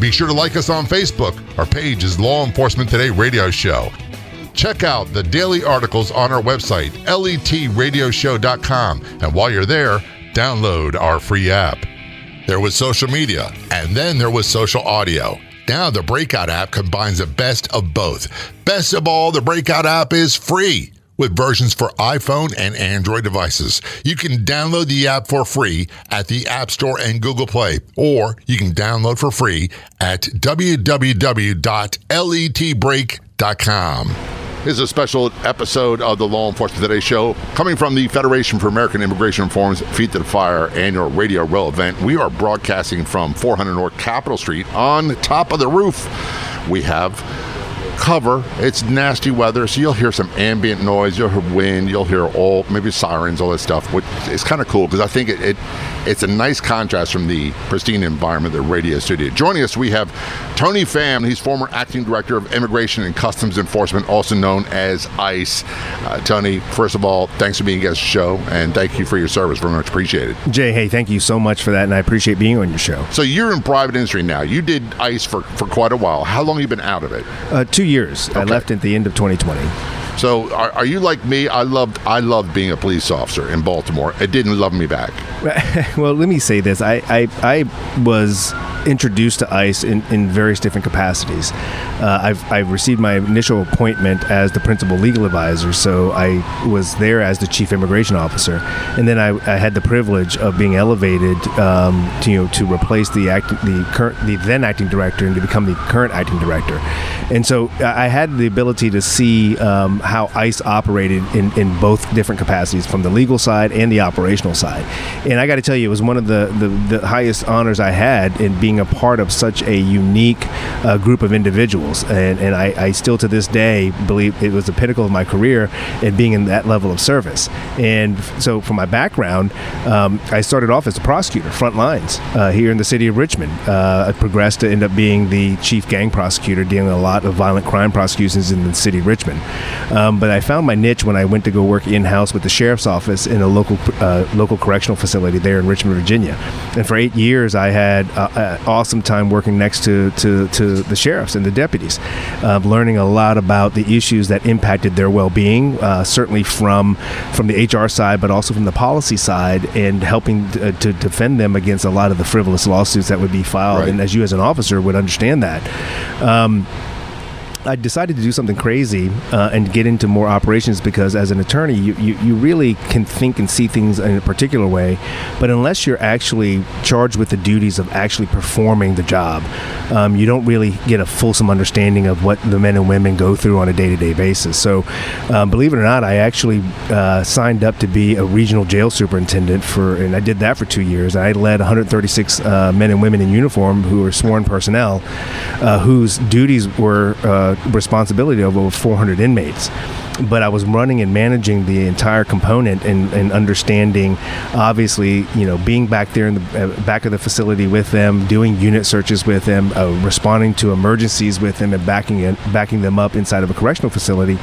Be sure to like us on Facebook. Our page is Law Enforcement Today Radio Show. Check out the daily articles on our website, letradioshow.com. And while you're there, download our free app. There was social media, and then there was social audio. Now the Breakout app combines the best of both. Best of all, the Breakout app is free with versions for iPhone and Android devices. You can download the app for free at the App Store and Google Play, or you can download for free at www.letbreak.com. Here's a special episode of the Law Enforcement Today show coming from the Federation for American Immigration Reform's Feet to the Fire annual Radio Row event. We are broadcasting from 400 North Capitol Street on top of the roof. We have cover. It's nasty weather, so you'll hear some ambient noise, you'll hear wind, you'll hear all maybe sirens, all that stuff. Which is kind of cool because I think it, it it's a nice contrast from the pristine environment of the radio studio. Joining us, we have Tony Pham. He's former acting director of Immigration and Customs Enforcement, also known as ICE. Uh, Tony, first of all, thanks for being guest show, and thank you for your service. Very much appreciated. Jay, hey, thank you so much for that, and I appreciate being on your show. So you're in private industry now. You did ICE for, for quite a while. How long have you been out of it? Uh, two years. I left at the end of 2020. So are, are you like me? I loved I loved being a police officer in Baltimore. It didn't love me back. well, let me say this: I I, I was introduced to ICE in, in various different capacities. Uh, I've, I've received my initial appointment as the principal legal advisor, so I was there as the chief immigration officer, and then I, I had the privilege of being elevated um, to you know to replace the act, the current the then acting director and to become the current acting director, and so I had the ability to see um, how ICE operated in, in both different capacities, from the legal side and the operational side, and I got to tell you, it was one of the, the, the highest honors I had in being a part of such a unique uh, group of individuals. And, and I, I, still to this day believe it was the pinnacle of my career in being in that level of service. And so, from my background, um, I started off as a prosecutor, front lines, uh, here in the city of Richmond. Uh, I progressed to end up being the chief gang prosecutor, dealing with a lot of violent crime prosecutions in the city of Richmond. Um, but I found my niche when I went to go work in house with the sheriff's office in a local uh, local correctional facility there in Richmond, Virginia. And for eight years, I had uh, awesome time working next to, to, to the sheriffs and the deputies, uh, learning a lot about the issues that impacted their well-being, uh, certainly from from the HR side, but also from the policy side, and helping to, to defend them against a lot of the frivolous lawsuits that would be filed. Right. And as you, as an officer, would understand that. Um, I decided to do something crazy uh, and get into more operations because as an attorney, you, you, you, really can think and see things in a particular way. But unless you're actually charged with the duties of actually performing the job, um, you don't really get a fulsome understanding of what the men and women go through on a day to day basis. So, um, believe it or not, I actually uh, signed up to be a regional jail superintendent for, and I did that for two years. I led 136 uh, men and women in uniform who were sworn personnel, uh, whose duties were uh, responsibility of over 400 inmates but I was running and managing the entire component and, and, understanding, obviously, you know, being back there in the uh, back of the facility with them, doing unit searches with them, uh, responding to emergencies with them, and backing it, backing them up inside of a correctional facility.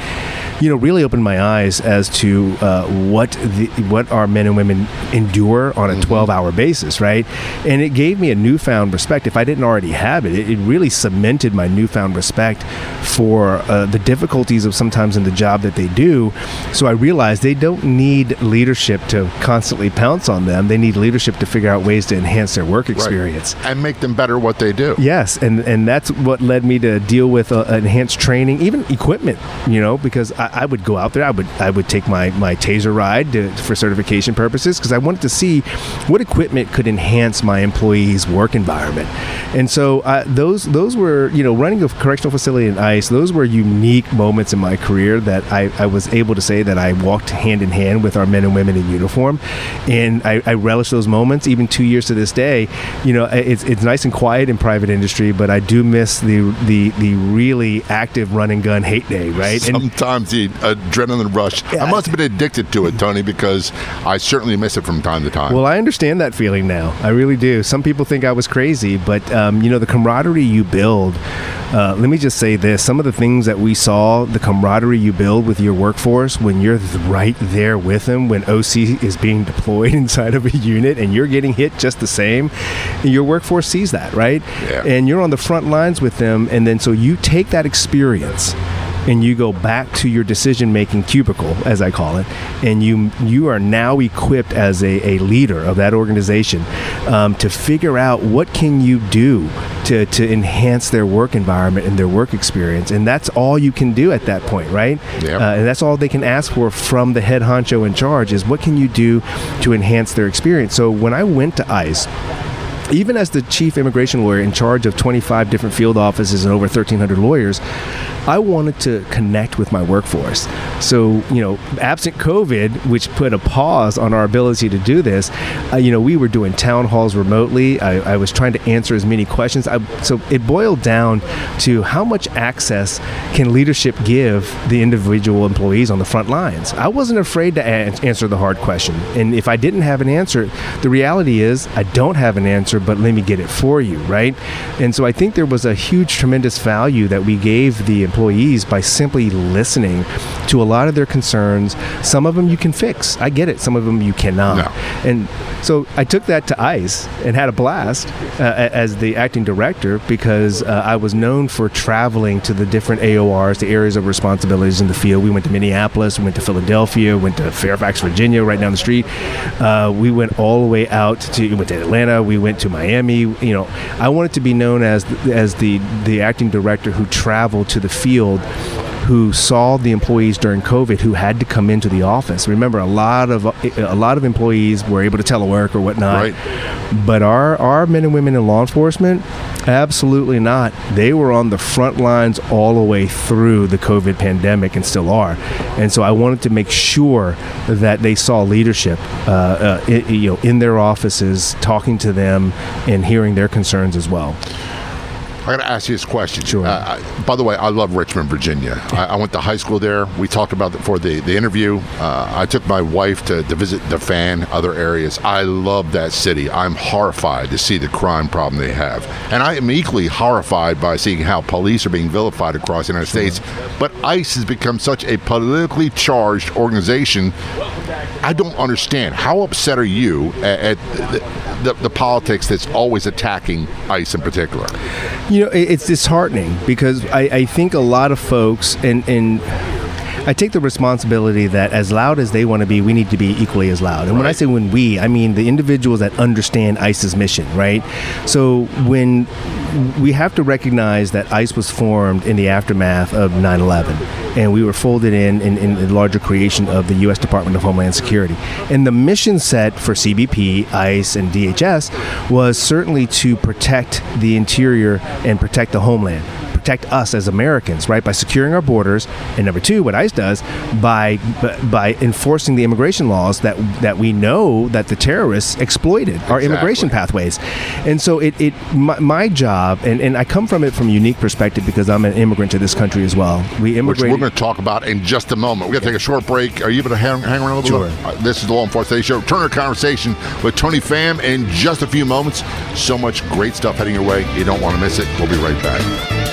You know, really opened my eyes as to uh, what the, what our men and women endure on a 12-hour mm-hmm. basis, right? And it gave me a newfound respect. If I didn't already have it, it, it really cemented my newfound respect for uh, the difficulties of sometimes in the job that they do. So I realized they don't need leadership to constantly pounce on them. They need leadership to figure out ways to enhance their work experience right. and make them better what they do. Yes, and and that's what led me to deal with uh, enhanced training, even equipment. You know, because I, I, would go out there, I would I would take my my taser ride to, for certification purposes because I wanted to see what equipment could enhance my employees' work environment. And so uh, those those were you know running a correctional facility in ICE. Those were unique moments in my career that I, I was able to say that I walked hand in hand with our men and women in uniform, and I, I relish those moments. Even two years to this day, you know, it's it's nice and quiet in private industry, but I do miss the the the really active run and gun hate day, right? Sometimes and, the adrenaline rush. Yeah, I must have been addicted to it, Tony, because I certainly miss it from time to time. Well, I understand that feeling now. I really do. Some people think I was crazy, but um, you know, the camaraderie you build. Uh, let me just say this: some of the things that we saw, the camaraderie you build with your workforce when you're right there with them, when OC is being deployed inside of a unit and you're getting hit just the same, your workforce sees that, right? Yeah. And you're on the front lines with them, and then so you take that experience and you go back to your decision making cubicle, as I call it, and you you are now equipped as a, a leader of that organization um, to figure out what can you do to, to enhance their work environment and their work experience. And that's all you can do at that point, right? Yep. Uh, and that's all they can ask for from the head honcho in charge is what can you do to enhance their experience. So when I went to ICE, even as the chief immigration lawyer in charge of 25 different field offices and over 1,300 lawyers, I wanted to connect with my workforce. So, you know, absent COVID, which put a pause on our ability to do this, uh, you know, we were doing town halls remotely. I, I was trying to answer as many questions. I, so it boiled down to how much access can leadership give the individual employees on the front lines. I wasn't afraid to a- answer the hard question. And if I didn't have an answer, the reality is I don't have an answer, but let me get it for you, right? And so I think there was a huge, tremendous value that we gave the employees by simply listening to a lot of their concerns. Some of them you can fix. I get it. Some of them you cannot. No. And so I took that to ICE and had a blast uh, as the acting director because uh, I was known for traveling to the different AORs, the areas of responsibilities in the field. We went to Minneapolis, we went to Philadelphia, went to Fairfax, Virginia, right down the street. Uh, we went all the way out to we went to Atlanta. We went to Miami. You know, I wanted to be known as as the the acting director who traveled to the field who saw the employees during COVID who had to come into the office. Remember, a lot of a lot of employees were able to telework or whatnot. Right. But our our men and women in law enforcement, absolutely not. They were on the front lines all the way through the COVID pandemic and still are. And so I wanted to make sure that they saw leadership, uh, uh, you know, in their offices, talking to them and hearing their concerns as well. I got to ask you this question. Sure. Uh, by the way, I love Richmond, Virginia. I, I, went to high school there. We talked about it for the, the interview. Uh, I took my wife to, to visit the fan, other areas. I love that city. I'm horrified to see the crime problem they have. And I am equally horrified by seeing how police are being vilified across the United sure. States. But ICE has become such a politically charged organization. I don't understand. How upset are you at, at the, the, the politics that's always attacking ICE in particular? You know, it's disheartening because I, I think a lot of folks and and I take the responsibility that as loud as they want to be, we need to be equally as loud. And right. when I say when we, I mean the individuals that understand ICE's mission, right? So when we have to recognize that ICE was formed in the aftermath of 9 11, and we were folded in, in, in the larger creation of the U.S. Department of Homeland Security. And the mission set for CBP, ICE, and DHS was certainly to protect the interior and protect the homeland protect us as Americans, right? By securing our borders, and number two, what ICE does by by enforcing the immigration laws that that we know that the terrorists exploited our exactly. immigration pathways, and so it, it my, my, job, and, and I come from it from a unique perspective because I'm an immigrant to this country as well. We immigrated. Which we're going to talk about in just a moment. We're going to take a short break. Are you able to hang, hang around a little sure. bit? This is the Law Enforcement Show. Turn our conversation with Tony Pham in just a few moments. So much great stuff heading your way. You don't want to miss it. We'll be right back.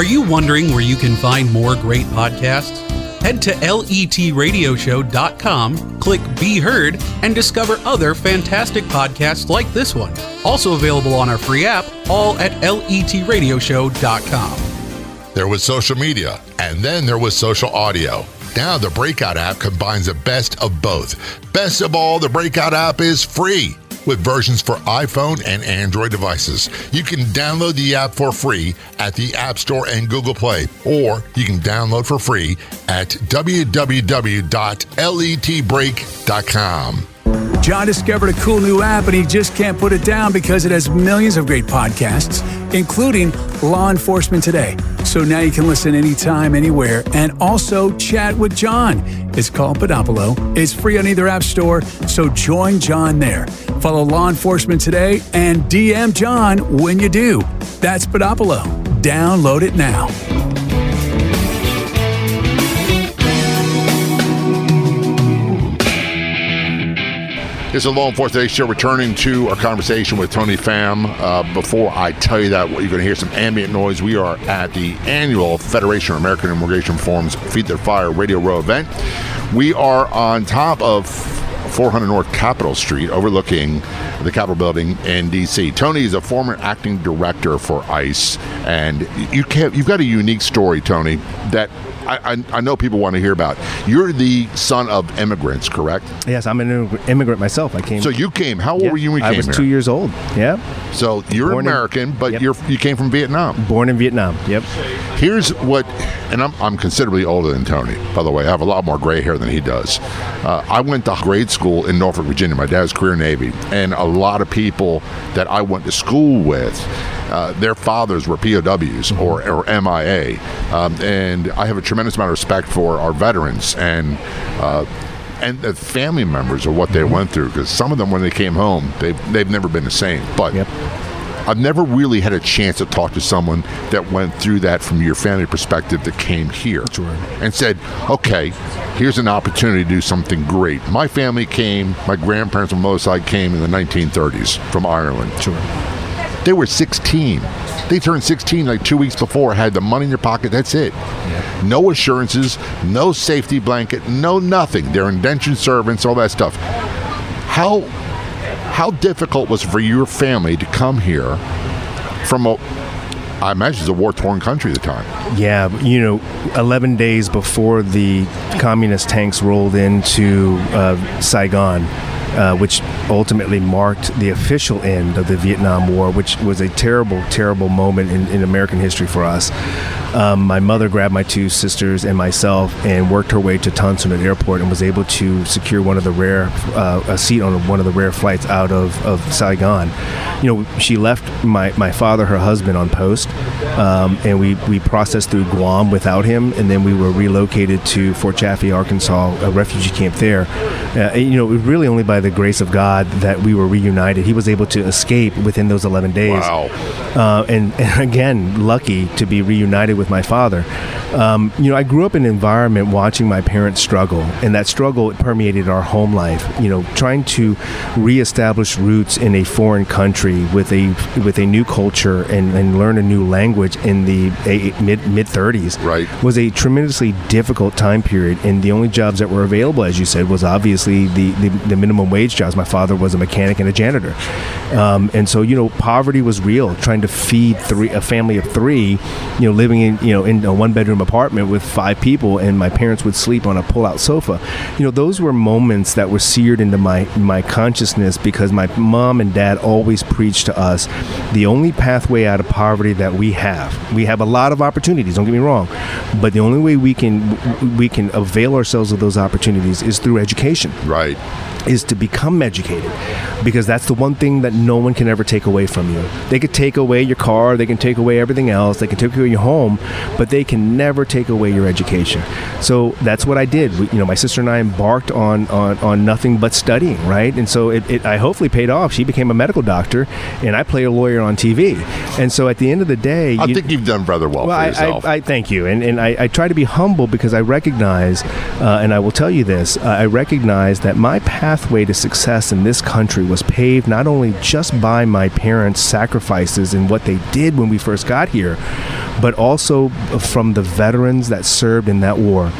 Are you wondering where you can find more great podcasts? Head to letradioshow.com, click Be Heard, and discover other fantastic podcasts like this one. Also available on our free app, all at letradioshow.com. There was social media, and then there was social audio. Now the Breakout app combines the best of both. Best of all, the Breakout app is free with versions for iPhone and Android devices. You can download the app for free at the App Store and Google Play, or you can download for free at www.letbreak.com. John discovered a cool new app and he just can't put it down because it has millions of great podcasts including Law Enforcement Today. So now you can listen anytime, anywhere, and also chat with John. It's called Podopolo. It's free on either app store, so join John there. Follow Law Enforcement Today and DM John when you do. That's Podopolo. Download it now. It's a Law Enforcement Today show returning to our conversation with Tony Pham. Uh, before I tell you that, you're going to hear some ambient noise. We are at the annual Federation of American Immigration Reform's Feed That Fire Radio Row event. We are on top of 400 North Capitol Street, overlooking the Capitol building in D.C. Tony is a former acting director for ICE, and you you've got a unique story, Tony, that I, I, I, know people want to hear about. You're the son of immigrants, correct? Yes, I'm an immigrant myself. I came. So you came. How old yeah, were you when you came? here? I was here? two years old. Yeah. So you're Born American, in, but yep. you're you came from Vietnam. Born in Vietnam. Yep. Here's what, and I'm, I'm considerably older than Tony. By the way, I have a lot more gray hair than he does. Uh, I went to grade school in Norfolk, Virginia. My dad's career Navy, and a lot of people that I went to school with uh, their fathers were POWs or, or MIA. Um, and I have a tremendous amount of respect for our veterans and uh, and the family members of what they mm-hmm. went through because some of them when they came home they've, they've never been the same but yep. I've never really had a chance to talk to someone that went through that from your family perspective that came here and said, okay, here's an opportunity to do something great. My family came, my grandparents on both sides came in the 1930s from Ireland. Sure. They were 16. They turned 16 like two weeks before, had the money in your pocket. That's it. Yeah. No assurances, no safety blanket, no nothing. They're indentured servants, all that stuff. How how difficult was it for your family to come here from a I imagine it's a war torn country at the time. Yeah, you know, 11 days before the communist tanks rolled into uh, Saigon, uh, which ultimately marked the official end of the Vietnam War, which was a terrible, terrible moment in, in American history for us. Um, my mother grabbed my two sisters and myself and worked her way to Nhut Airport and was able to secure one of the rare uh, a seat on one of the rare flights out of, of Saigon. You know, she left my, my father, her husband, on post, um, and we, we processed through Guam without him, and then we were relocated to Fort Chaffee, Arkansas, a refugee camp there. Uh, you know, it was really only by the grace of God that we were reunited. He was able to escape within those 11 days. Wow. Uh, and, and again, lucky to be reunited with my father. Um, you know, I grew up in an environment watching my parents struggle, and that struggle permeated our home life. You know, trying to reestablish roots in a foreign country with a with a new culture and, and learn a new language in the mid mid 30s right. was a tremendously difficult time period. And the only jobs that were available, as you said, was obviously the, the, the minimum wage jobs. My father was a mechanic and a janitor, um, and so you know, poverty was real. Trying to feed three a family of three, you know, living in you know in a one bedroom apartment with five people, and my parents would sleep on a pull out sofa. You know, those were moments that were seared into my my consciousness because my mom and dad always preached to us the only pathway out of poverty that we have. We have a lot of opportunities. Don't get me wrong, but the only way we can we can avail ourselves of those opportunities is through education. Right is to become educated because that's the one thing that no one can ever take away from you. They could take away your car, they can take away everything else, they can take away your home, but they can never take away your education. So that's what I did. We, you know, my sister and I embarked on on, on nothing but studying, right? And so it, it I hopefully paid off. She became a medical doctor, and I play a lawyer on TV. And so at the end of the day, I you, think you've done rather well, well for yourself. I, I, I thank you, and and I, I, try to be humble because I recognize, uh, and I will tell you this, uh, I recognize that my pathway to success in this country was paved not only just by my parents' sacrifices and what they did when we first got here, but also from the veterans that served in that war.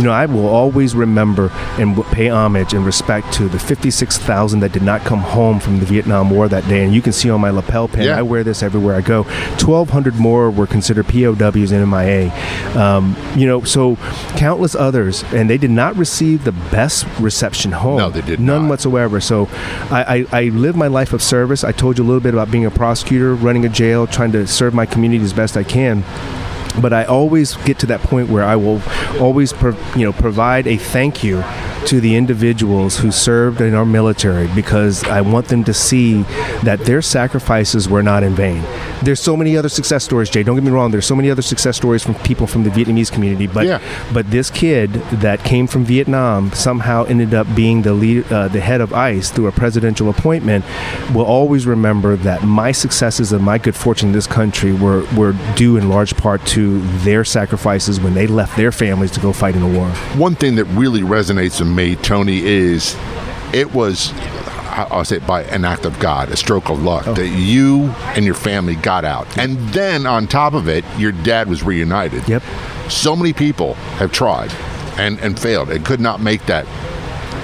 You know, I will always remember and pay homage and respect to the 56,000 that did not come home from the Vietnam War that day. And you can see on my lapel pin, yeah. I wear this everywhere I go. 1,200 more were considered POWs in MIA. Um, you know, so countless others, and they did not receive the best reception home. No, they did None not. whatsoever. So I, I, I live my life of service. I told you a little bit about being a prosecutor, running a jail, trying to serve my community as best I can but I always get to that point where I will always, pro- you know, provide a thank you to the individuals who served in our military because I want them to see that their sacrifices were not in vain. There's so many other success stories, Jay. Don't get me wrong. There's so many other success stories from people from the Vietnamese community, but Yeah. but this kid that came from Vietnam somehow ended up being the lead, uh, the head of ICE through a presidential appointment. Will always remember that my successes and my good fortune in this country were were due in large part to their sacrifices when they left their families to go fight in a war. One thing that really resonates with me, Tony, is it was. I- I'll say it by an act of God, a stroke of luck, oh. that you and your family got out. And then on top of it, your dad was reunited. Yep. So many people have tried and, and failed and could not make that.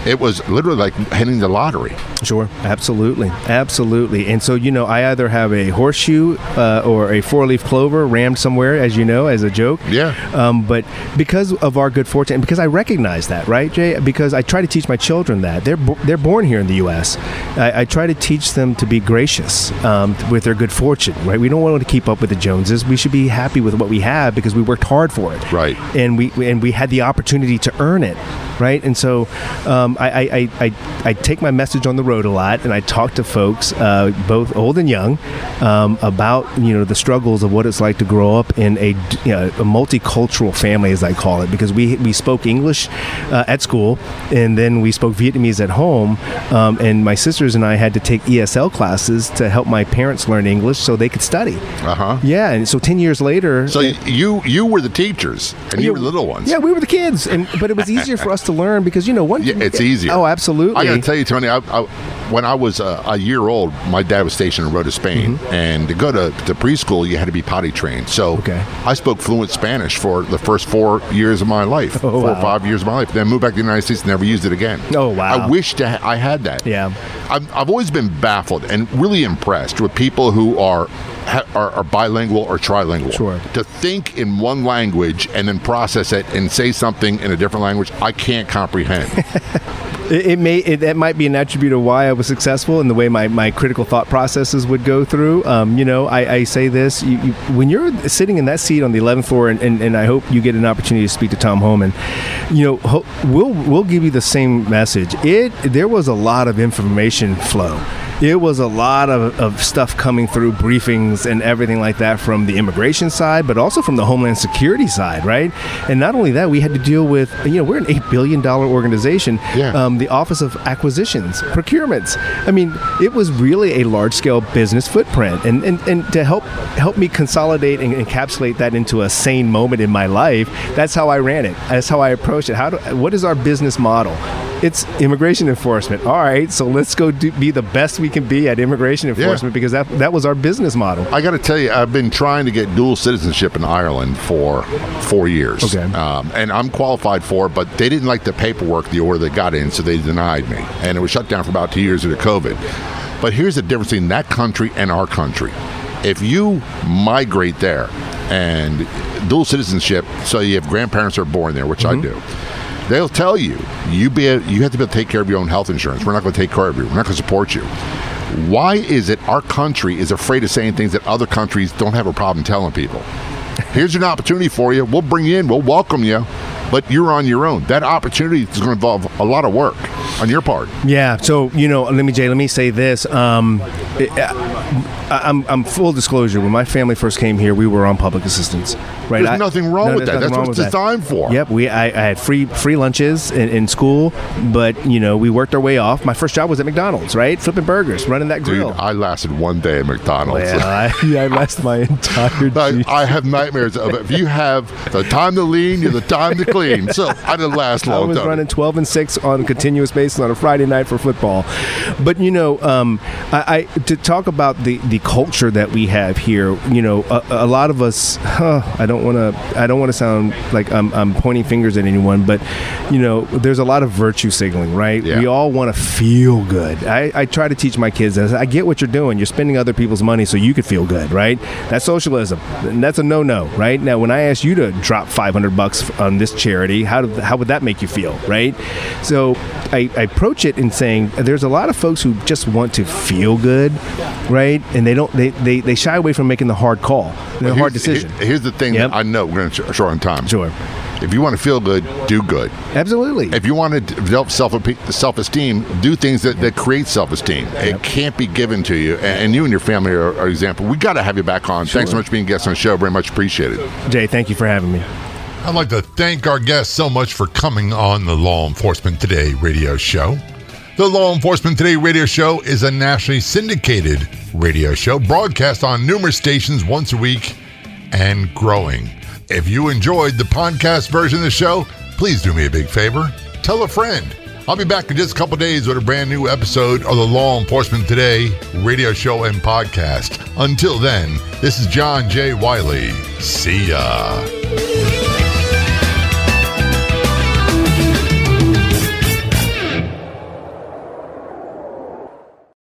It was literally like hitting the lottery. Sure, absolutely, absolutely. And so you know, I either have a horseshoe uh, or a four-leaf clover rammed somewhere, as you know, as a joke. Yeah. Um, but because of our good fortune, and because I recognize that, right, Jay? Because I try to teach my children that they're bo- they're born here in the U.S. I, I try to teach them to be gracious um, with their good fortune, right? We don't want to keep up with the Joneses. We should be happy with what we have because we worked hard for it, Right. And we and we had the opportunity to earn it, right? And so um, I, I, I, I, I take my message on the road a lot, and I talk to folks, uh, both old and young, um, about you know the struggles of what it's like to grow up in a, you know, a multicultural family, as I call it, because we we spoke English uh, at school, and then we spoke Vietnamese at home, um, and my sisters and I had to take ESL classes to help my parents learn English so they could study. Uh huh. Yeah, and so ten years later, So you you were the teachers and you were the little ones. yeah, we were the kids, and but it was easier for us to learn because you know one. Yeah, it's easier. Oh, absolutely. I got to tell you, Tony. I, I, when I was uh, a year old, my dad was stationed in Rota, Spain, and to go to, to preschool, you had to be potty trained. So Mm-hmm. Okay. I spoke fluent Spanish for the first four years of my life, Oh, four or five years of my life. Then moved back to the United States, and never used it again. Oh, wow. I wish ha- I had that. Yeah. I've, I've always been baffled and really impressed with people who are. Ha- Are, are bilingual or trilingual. Sure. To think in one language and then process it and say something in a different language, I can't comprehend. It, it may it, that might be an attribute of why I was successful in the way my, my critical thought processes would go through. Um, you know, I, I say this you, you, when you're sitting in that seat on the 11th floor, and, and, and I hope you get an opportunity to speak to Tom Homan. You know, ho- we'll we'll give you the same message. It there was a lot of information flow. It was a lot of, of stuff coming through briefings and everything like that from the immigration side, but also from the Homeland Security side, right? And not only that, we had to deal with, you know, we're an $8 billion organization. Yeah. Um, the Office of Acquisitions, Procurements. I mean, it was really a large scale business footprint. And, and, and to help help me consolidate and encapsulate that into a sane moment in my life, that's how I ran it. That's how I approached it. How do, what is our business model? It's immigration enforcement. All right, so let's go do, be the best we can be at immigration enforcement because that, that was our business model. I got to tell you, I've been trying to get dual citizenship in Ireland for four years. Okay. Um, and I'm qualified for it, but they didn't like the paperwork, the order they got in, so they denied me. And it was shut down for about two years due to COVID. But here's the difference between that country and our country. If you migrate there and dual citizenship, so you have grandparents are born there, which I do. They'll tell you you be you have to be able to take care of your own health insurance. We're not going to take care of you. We're not going to support you. Why is it our country is afraid of saying things that other countries don't have a problem telling people? Here's an opportunity for you. We'll bring you in. We'll welcome you, but you're on your own. That opportunity is going to involve a lot of work on your part. Yeah. So you know, let me Jay, let me say this. Um, it- I, I'm, I'm full disclosure. When my family first came here, we were on public assistance. Right. There's I- nothing wrong no, with that. That's what it's with that. designed for. Yep, we I, I had free free lunches in, in school, but you know we worked our way off. My first job was at McDonald's, right, flipping burgers, running that grill. Dude. I lasted one day at McDonald's. I, yeah, I lasted my entire. I have nightmares of it. If you have the time to lean, you're the time to clean. So I didn't last long. I was running 12 and 6 on continuous basis on a Friday night for football. But, you know, um, I, I to talk about the, the culture that we have here, you know, a, a lot of us, huh, I don't want to, I don't want to sound like I'm, I'm pointing fingers at anyone, but, you know, there's a lot of virtue signaling, right? Yeah. We all want to feel good. I, I try to teach my kids that. I get what you're doing. You're spending other people's money so you could feel good, right? That's socialism. And that's a no-no, right? Now, when I ask you to drop 500 bucks on this charity, how do, how would that make you feel, right? So I, I approach it in saying there's a lot of folks who just want to feel good, right? And they don't they, they, they shy away from making the hard call, the Here's- hard decision. here- here's the thing Yep. that I know we're going to short on time. Sure. If you want to feel good, do good. Absolutely. If you want to develop self self esteem, do things that, that create self esteem. It can't be given to you. And, and you and your family are, are example. We got to have you back on. Thanks so much for being a guest on the show. Very much appreciated. Jay, thank you for having me. I'd like to thank our guests so much for coming on the Law Enforcement Today radio show. The Law Enforcement Today radio show is a nationally syndicated radio show broadcast on numerous stations once a week and growing. If you enjoyed the podcast version of the show, please do me a big favor. Tell a friend. I'll be back in just a couple days with a brand new episode of the Law Enforcement Today radio show and podcast. Until then, this is John J. Wiley. See ya.